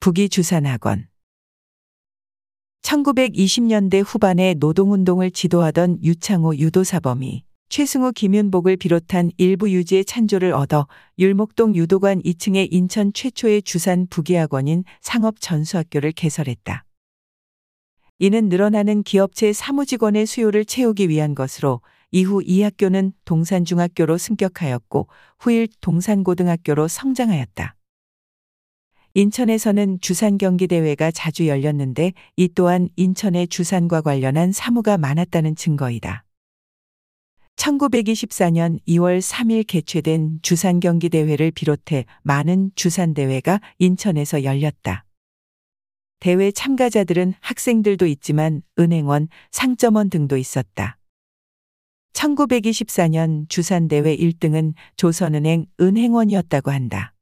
북이주산학원 1920년대 후반에 노동운동을 지도하던 유창호 유도사범이 최승우 김윤복을 비롯한 일부 유지의 찬조를 얻어 율목동 유도관 2층에 인천 최초의 주산 북이학원인 상업전수학교를 개설했다. 이는 늘어나는 기업체 사무직원의 수요를 채우기 위한 것으로 이후 이 학교는 동산중학교로 승격하였고 후일 동산고등학교로 성장하였다. 인천에서는 주산 경기 대회가 자주 열렸는데 이 또한 인천의 주산과 관련한 사무가 많았다는 증거이다. 1924년 2월 3일 개최된 주산 경기 대회를 비롯해 많은 주산 대회가 인천에서 열렸다. 대회 참가자들은 학생들도 있지만 은행원, 상점원 등도 있었다. 1924년 주산대회 1등은 조선은행 은행원이었다고 한다.